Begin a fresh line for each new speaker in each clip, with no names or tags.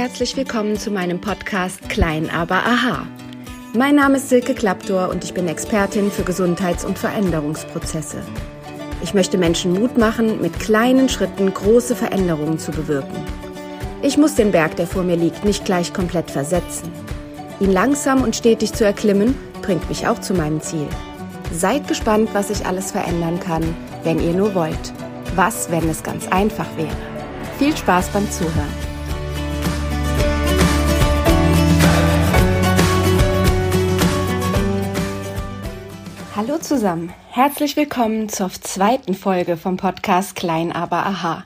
Herzlich willkommen zu meinem Podcast Klein aber Aha. Mein Name ist Silke Klaptor und ich bin Expertin für Gesundheits- und Veränderungsprozesse. Ich möchte Menschen Mut machen, mit kleinen Schritten große Veränderungen zu bewirken. Ich muss den Berg, der vor mir liegt, nicht gleich komplett versetzen. Ihn langsam und stetig zu erklimmen, bringt mich auch zu meinem Ziel. Seid gespannt, was ich alles verändern kann, wenn ihr nur wollt. Was, wenn es ganz einfach wäre? Viel Spaß beim Zuhören. Hallo zusammen, herzlich willkommen zur zweiten Folge vom Podcast Klein aber Aha.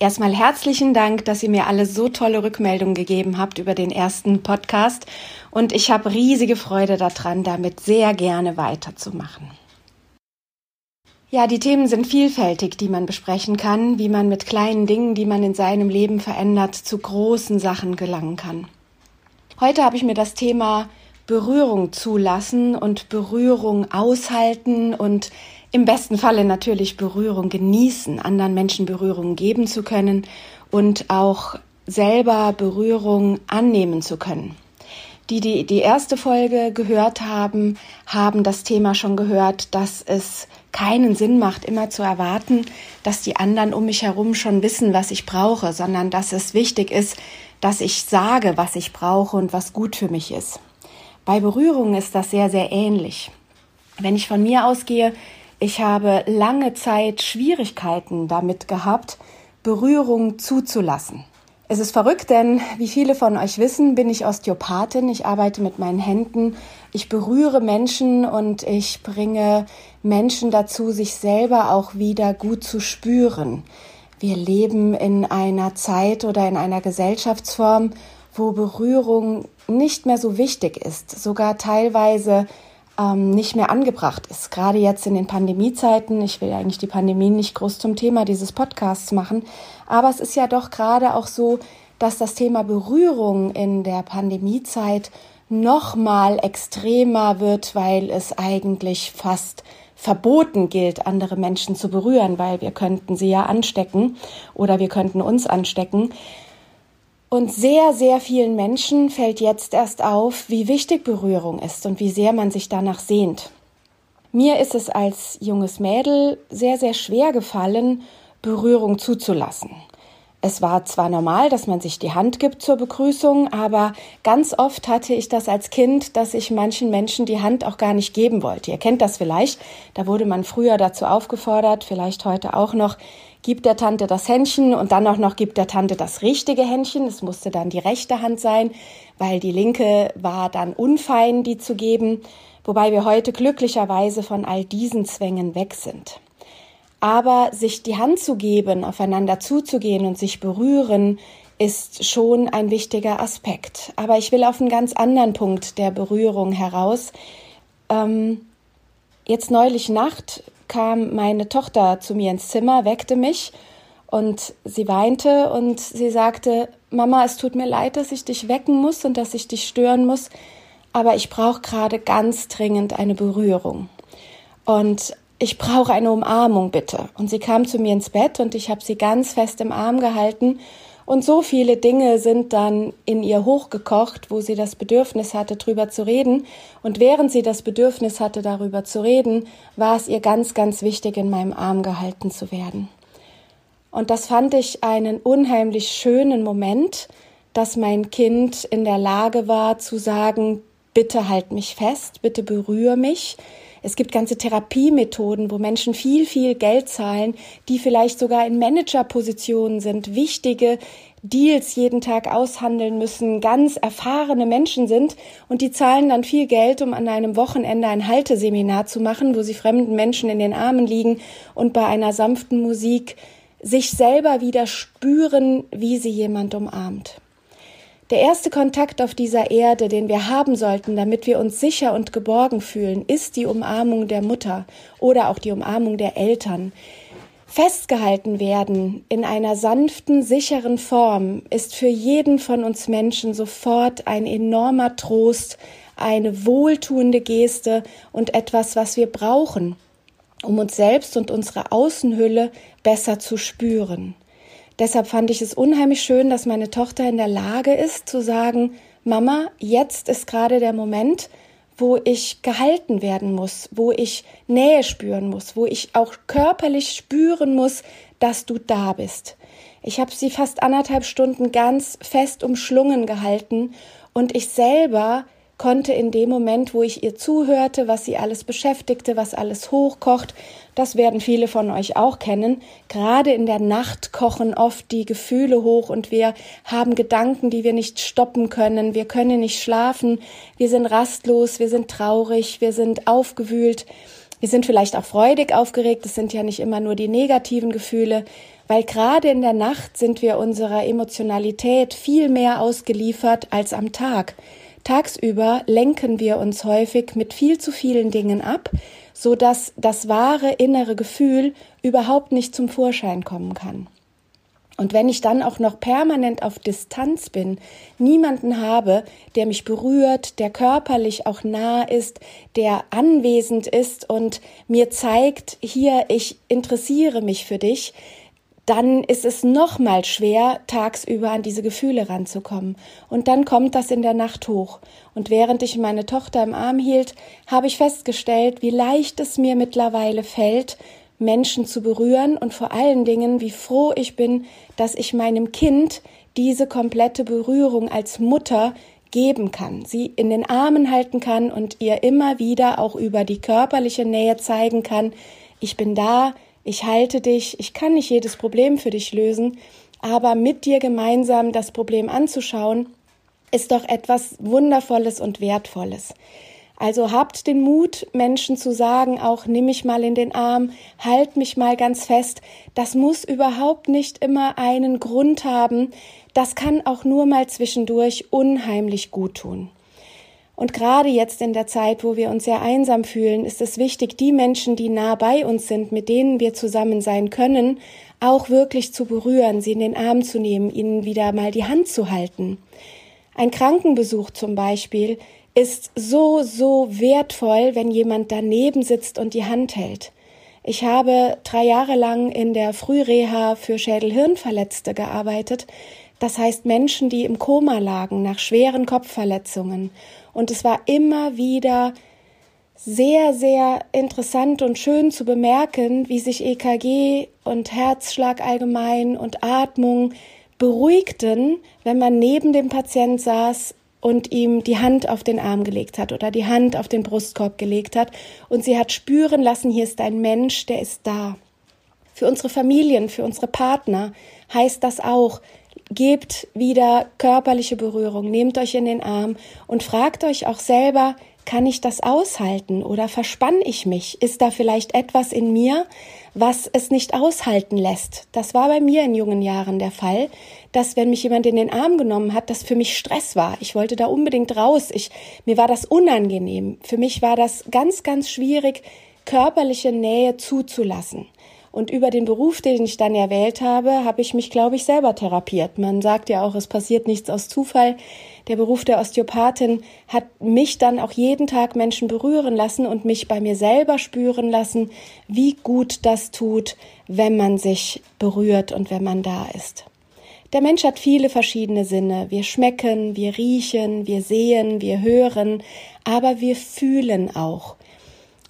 Erstmal herzlichen Dank, dass ihr mir alle so tolle Rückmeldungen gegeben habt über den ersten Podcast und ich habe riesige Freude daran, damit sehr gerne weiterzumachen. Ja, die Themen sind vielfältig, die man besprechen kann, wie man mit kleinen Dingen, die man in seinem Leben verändert, zu großen Sachen gelangen kann. Heute habe ich mir das Thema Berührung zulassen und Berührung aushalten und im besten Falle natürlich Berührung genießen, anderen Menschen Berührung geben zu können und auch selber Berührung annehmen zu können. Die, die die erste Folge gehört haben, haben das Thema schon gehört, dass es keinen Sinn macht, immer zu erwarten, dass die anderen um mich herum schon wissen, was ich brauche, sondern dass es wichtig ist, dass ich sage, was ich brauche und was gut für mich ist. Bei Berührung ist das sehr, sehr ähnlich. Wenn ich von mir ausgehe, ich habe lange Zeit Schwierigkeiten damit gehabt, Berührung zuzulassen. Es ist verrückt, denn wie viele von euch wissen, bin ich Osteopathin. Ich arbeite mit meinen Händen. Ich berühre Menschen und ich bringe Menschen dazu, sich selber auch wieder gut zu spüren. Wir leben in einer Zeit oder in einer Gesellschaftsform, wo Berührung nicht mehr so wichtig ist, sogar teilweise ähm, nicht mehr angebracht ist. Gerade jetzt in den Pandemiezeiten, ich will eigentlich die Pandemie nicht groß zum Thema dieses Podcasts machen, aber es ist ja doch gerade auch so, dass das Thema Berührung in der Pandemiezeit noch mal extremer wird, weil es eigentlich fast verboten gilt, andere Menschen zu berühren, weil wir könnten sie ja anstecken oder wir könnten uns anstecken. Und sehr, sehr vielen Menschen fällt jetzt erst auf, wie wichtig Berührung ist und wie sehr man sich danach sehnt. Mir ist es als junges Mädel sehr, sehr schwer gefallen, Berührung zuzulassen. Es war zwar normal, dass man sich die Hand gibt zur Begrüßung, aber ganz oft hatte ich das als Kind, dass ich manchen Menschen die Hand auch gar nicht geben wollte. Ihr kennt das vielleicht. Da wurde man früher dazu aufgefordert, vielleicht heute auch noch, gibt der Tante das Händchen und dann auch noch gibt der Tante das richtige Händchen. Es musste dann die rechte Hand sein, weil die linke war dann unfein, die zu geben, wobei wir heute glücklicherweise von all diesen Zwängen weg sind. Aber sich die Hand zu geben, aufeinander zuzugehen und sich berühren, ist schon ein wichtiger Aspekt. Aber ich will auf einen ganz anderen Punkt der Berührung heraus. Ähm, jetzt neulich Nacht kam meine Tochter zu mir ins Zimmer, weckte mich und sie weinte und sie sagte, Mama, es tut mir leid, dass ich dich wecken muss und dass ich dich stören muss, aber ich brauche gerade ganz dringend eine Berührung. Und ich brauche eine Umarmung bitte. Und sie kam zu mir ins Bett und ich habe sie ganz fest im Arm gehalten und so viele Dinge sind dann in ihr hochgekocht, wo sie das Bedürfnis hatte, drüber zu reden. Und während sie das Bedürfnis hatte, darüber zu reden, war es ihr ganz, ganz wichtig, in meinem Arm gehalten zu werden. Und das fand ich einen unheimlich schönen Moment, dass mein Kind in der Lage war zu sagen, bitte halt mich fest, bitte berühre mich, es gibt ganze Therapiemethoden, wo Menschen viel, viel Geld zahlen, die vielleicht sogar in Managerpositionen sind, wichtige Deals jeden Tag aushandeln müssen, ganz erfahrene Menschen sind und die zahlen dann viel Geld, um an einem Wochenende ein Halteseminar zu machen, wo sie fremden Menschen in den Armen liegen und bei einer sanften Musik sich selber wieder spüren, wie sie jemand umarmt. Der erste Kontakt auf dieser Erde, den wir haben sollten, damit wir uns sicher und geborgen fühlen, ist die Umarmung der Mutter oder auch die Umarmung der Eltern. Festgehalten werden in einer sanften, sicheren Form ist für jeden von uns Menschen sofort ein enormer Trost, eine wohltuende Geste und etwas, was wir brauchen, um uns selbst und unsere Außenhülle besser zu spüren. Deshalb fand ich es unheimlich schön, dass meine Tochter in der Lage ist zu sagen, Mama, jetzt ist gerade der Moment, wo ich gehalten werden muss, wo ich Nähe spüren muss, wo ich auch körperlich spüren muss, dass du da bist. Ich habe sie fast anderthalb Stunden ganz fest umschlungen gehalten und ich selber konnte in dem Moment, wo ich ihr zuhörte, was sie alles beschäftigte, was alles hochkocht, das werden viele von euch auch kennen, gerade in der Nacht kochen oft die Gefühle hoch und wir haben Gedanken, die wir nicht stoppen können, wir können nicht schlafen, wir sind rastlos, wir sind traurig, wir sind aufgewühlt, wir sind vielleicht auch freudig aufgeregt, es sind ja nicht immer nur die negativen Gefühle, weil gerade in der Nacht sind wir unserer Emotionalität viel mehr ausgeliefert als am Tag. Tagsüber lenken wir uns häufig mit viel zu vielen Dingen ab, so dass das wahre innere Gefühl überhaupt nicht zum Vorschein kommen kann. Und wenn ich dann auch noch permanent auf Distanz bin, niemanden habe, der mich berührt, der körperlich auch nah ist, der anwesend ist und mir zeigt, hier, ich interessiere mich für dich, dann ist es nochmal schwer, tagsüber an diese Gefühle ranzukommen. Und dann kommt das in der Nacht hoch. Und während ich meine Tochter im Arm hielt, habe ich festgestellt, wie leicht es mir mittlerweile fällt, Menschen zu berühren und vor allen Dingen, wie froh ich bin, dass ich meinem Kind diese komplette Berührung als Mutter geben kann, sie in den Armen halten kann und ihr immer wieder auch über die körperliche Nähe zeigen kann, ich bin da, ich halte dich, ich kann nicht jedes Problem für dich lösen, aber mit dir gemeinsam das Problem anzuschauen, ist doch etwas Wundervolles und Wertvolles. Also habt den Mut, Menschen zu sagen, auch nimm mich mal in den Arm, halt mich mal ganz fest. Das muss überhaupt nicht immer einen Grund haben. Das kann auch nur mal zwischendurch unheimlich gut tun. Und gerade jetzt in der Zeit, wo wir uns sehr einsam fühlen, ist es wichtig, die Menschen, die nah bei uns sind, mit denen wir zusammen sein können, auch wirklich zu berühren, sie in den Arm zu nehmen, ihnen wieder mal die Hand zu halten. Ein Krankenbesuch zum Beispiel ist so, so wertvoll, wenn jemand daneben sitzt und die Hand hält. Ich habe drei Jahre lang in der Frühreha für Schädelhirnverletzte gearbeitet. Das heißt Menschen, die im Koma lagen nach schweren Kopfverletzungen und es war immer wieder sehr, sehr interessant und schön zu bemerken, wie sich EKG und Herzschlag allgemein und Atmung beruhigten, wenn man neben dem Patient saß und ihm die Hand auf den Arm gelegt hat oder die Hand auf den Brustkorb gelegt hat und sie hat spüren lassen, hier ist ein Mensch, der ist da. Für unsere Familien, für unsere Partner heißt das auch, gebt wieder körperliche Berührung, nehmt euch in den Arm und fragt euch auch selber, kann ich das aushalten oder verspann ich mich? Ist da vielleicht etwas in mir, was es nicht aushalten lässt? Das war bei mir in jungen Jahren der Fall, dass wenn mich jemand in den Arm genommen hat, das für mich Stress war. Ich wollte da unbedingt raus. Ich, mir war das unangenehm. Für mich war das ganz, ganz schwierig, körperliche Nähe zuzulassen. Und über den Beruf, den ich dann erwählt habe, habe ich mich, glaube ich, selber therapiert. Man sagt ja auch, es passiert nichts aus Zufall. Der Beruf der Osteopathin hat mich dann auch jeden Tag Menschen berühren lassen und mich bei mir selber spüren lassen, wie gut das tut, wenn man sich berührt und wenn man da ist. Der Mensch hat viele verschiedene Sinne. Wir schmecken, wir riechen, wir sehen, wir hören, aber wir fühlen auch.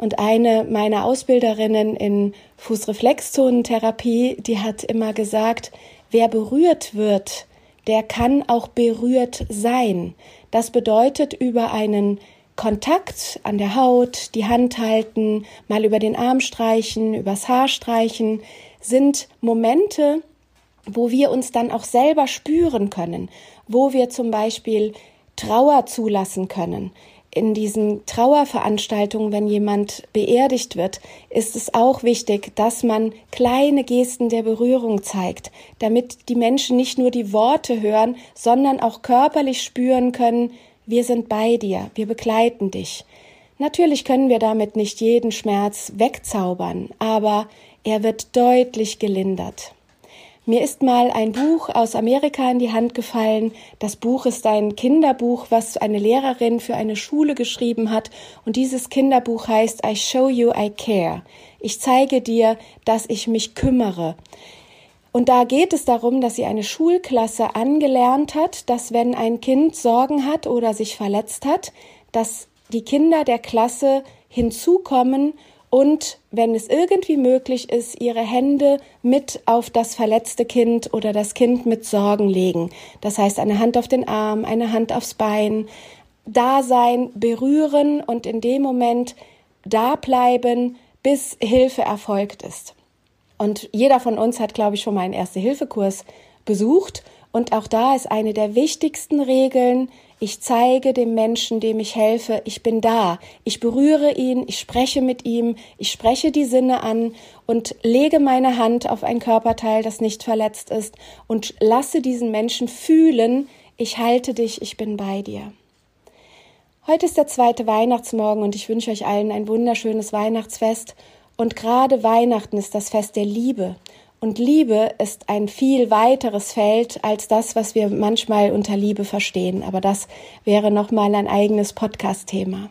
Und eine meiner Ausbilderinnen in Fußreflexzonentherapie, die hat immer gesagt, wer berührt wird, der kann auch berührt sein. Das bedeutet über einen Kontakt an der Haut, die Hand halten, mal über den Arm streichen, übers Haar streichen, sind Momente, wo wir uns dann auch selber spüren können, wo wir zum Beispiel Trauer zulassen können in diesen Trauerveranstaltungen, wenn jemand beerdigt wird, ist es auch wichtig, dass man kleine Gesten der Berührung zeigt, damit die Menschen nicht nur die Worte hören, sondern auch körperlich spüren können, wir sind bei dir, wir begleiten dich. Natürlich können wir damit nicht jeden Schmerz wegzaubern, aber er wird deutlich gelindert. Mir ist mal ein Buch aus Amerika in die Hand gefallen. Das Buch ist ein Kinderbuch, was eine Lehrerin für eine Schule geschrieben hat. Und dieses Kinderbuch heißt I Show You I Care. Ich zeige dir, dass ich mich kümmere. Und da geht es darum, dass sie eine Schulklasse angelernt hat, dass wenn ein Kind Sorgen hat oder sich verletzt hat, dass die Kinder der Klasse hinzukommen und, wenn es irgendwie möglich ist, ihre Hände mit auf das verletzte Kind oder das Kind mit Sorgen legen. Das heißt, eine Hand auf den Arm, eine Hand aufs Bein, da sein, berühren und in dem Moment da bleiben, bis Hilfe erfolgt ist. Und jeder von uns hat, glaube ich, schon mal einen Erste-Hilfe-Kurs besucht. Und auch da ist eine der wichtigsten Regeln, ich zeige dem Menschen, dem ich helfe, ich bin da. Ich berühre ihn, ich spreche mit ihm, ich spreche die Sinne an und lege meine Hand auf ein Körperteil, das nicht verletzt ist und lasse diesen Menschen fühlen, ich halte dich, ich bin bei dir. Heute ist der zweite Weihnachtsmorgen und ich wünsche euch allen ein wunderschönes Weihnachtsfest und gerade Weihnachten ist das Fest der Liebe. Und Liebe ist ein viel weiteres Feld als das, was wir manchmal unter Liebe verstehen. Aber das wäre nochmal ein eigenes Podcast-Thema.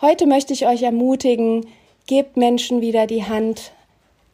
Heute möchte ich euch ermutigen, gebt Menschen wieder die Hand,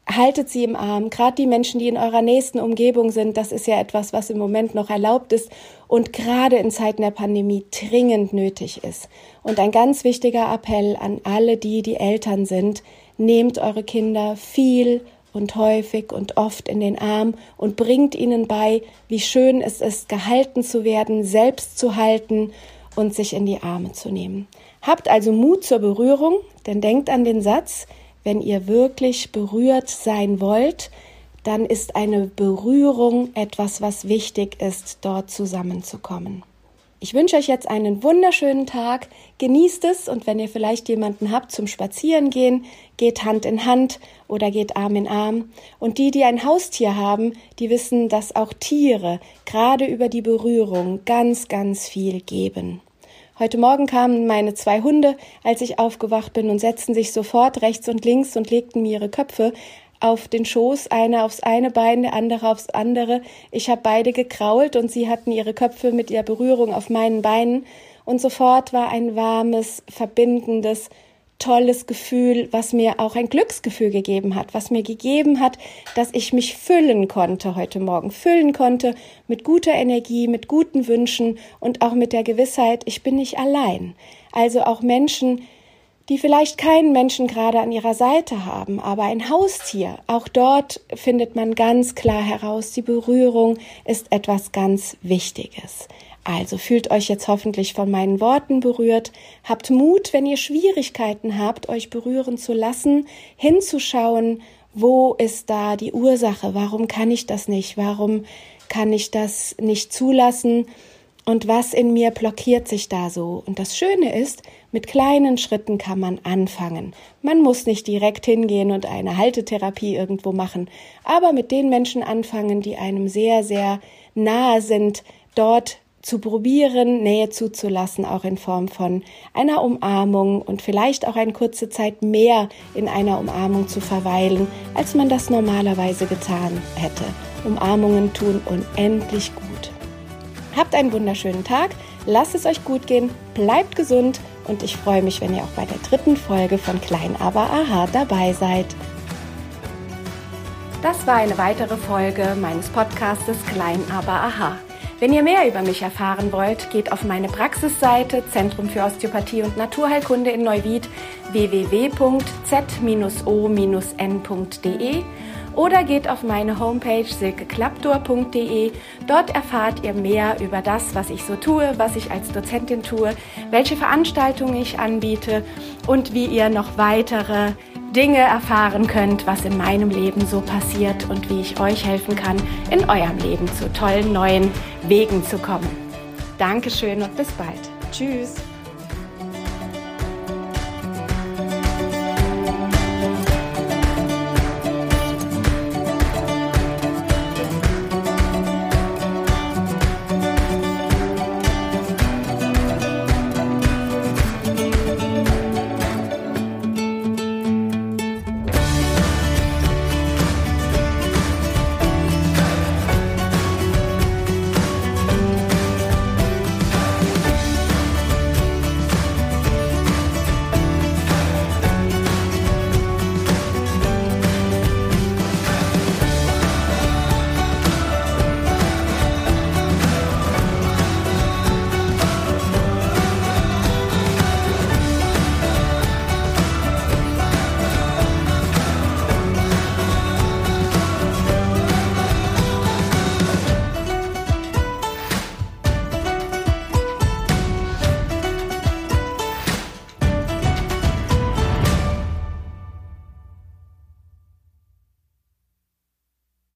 haltet sie im Arm. Gerade die Menschen, die in eurer nächsten Umgebung sind, das ist ja etwas, was im Moment noch erlaubt ist und gerade in Zeiten der Pandemie dringend nötig ist. Und ein ganz wichtiger Appell an alle die, die Eltern sind, nehmt eure Kinder viel und häufig und oft in den Arm und bringt ihnen bei, wie schön es ist, gehalten zu werden, selbst zu halten und sich in die Arme zu nehmen. Habt also Mut zur Berührung, denn denkt an den Satz, wenn ihr wirklich berührt sein wollt, dann ist eine Berührung etwas, was wichtig ist, dort zusammenzukommen. Ich wünsche euch jetzt einen wunderschönen Tag. Genießt es und wenn ihr vielleicht jemanden habt zum Spazierengehen, geht Hand in Hand oder geht Arm in Arm. Und die, die ein Haustier haben, die wissen, dass auch Tiere gerade über die Berührung ganz, ganz viel geben. Heute Morgen kamen meine zwei Hunde, als ich aufgewacht bin, und setzten sich sofort rechts und links und legten mir ihre Köpfe auf den Schoß, einer aufs eine Bein, der andere aufs andere. Ich habe beide gekrault und sie hatten ihre Köpfe mit ihrer Berührung auf meinen Beinen und sofort war ein warmes, verbindendes, tolles Gefühl, was mir auch ein Glücksgefühl gegeben hat, was mir gegeben hat, dass ich mich füllen konnte heute Morgen, füllen konnte mit guter Energie, mit guten Wünschen und auch mit der Gewissheit, ich bin nicht allein. Also auch Menschen, die vielleicht keinen Menschen gerade an ihrer Seite haben, aber ein Haustier. Auch dort findet man ganz klar heraus, die Berührung ist etwas ganz Wichtiges. Also fühlt euch jetzt hoffentlich von meinen Worten berührt. Habt Mut, wenn ihr Schwierigkeiten habt, euch berühren zu lassen, hinzuschauen, wo ist da die Ursache? Warum kann ich das nicht? Warum kann ich das nicht zulassen? Und was in mir blockiert sich da so? Und das Schöne ist, mit kleinen Schritten kann man anfangen. Man muss nicht direkt hingehen und eine Haltetherapie irgendwo machen, aber mit den Menschen anfangen, die einem sehr, sehr nahe sind, dort zu probieren, Nähe zuzulassen, auch in Form von einer Umarmung und vielleicht auch eine kurze Zeit mehr in einer Umarmung zu verweilen, als man das normalerweise getan hätte. Umarmungen tun unendlich gut. Habt einen wunderschönen Tag, lasst es euch gut gehen, bleibt gesund und ich freue mich, wenn ihr auch bei der dritten Folge von Klein aber Aha dabei seid. Das war eine weitere Folge meines Podcastes Klein aber Aha. Wenn ihr mehr über mich erfahren wollt, geht auf meine Praxisseite Zentrum für Osteopathie und Naturheilkunde in Neuwied www.z-o-n.de oder geht auf meine Homepage silkeklapdor.de. Dort erfahrt ihr mehr über das, was ich so tue, was ich als Dozentin tue, welche Veranstaltungen ich anbiete und wie ihr noch weitere Dinge erfahren könnt, was in meinem Leben so passiert und wie ich euch helfen kann, in eurem Leben zu tollen neuen Wegen zu kommen. Dankeschön und bis bald. Tschüss.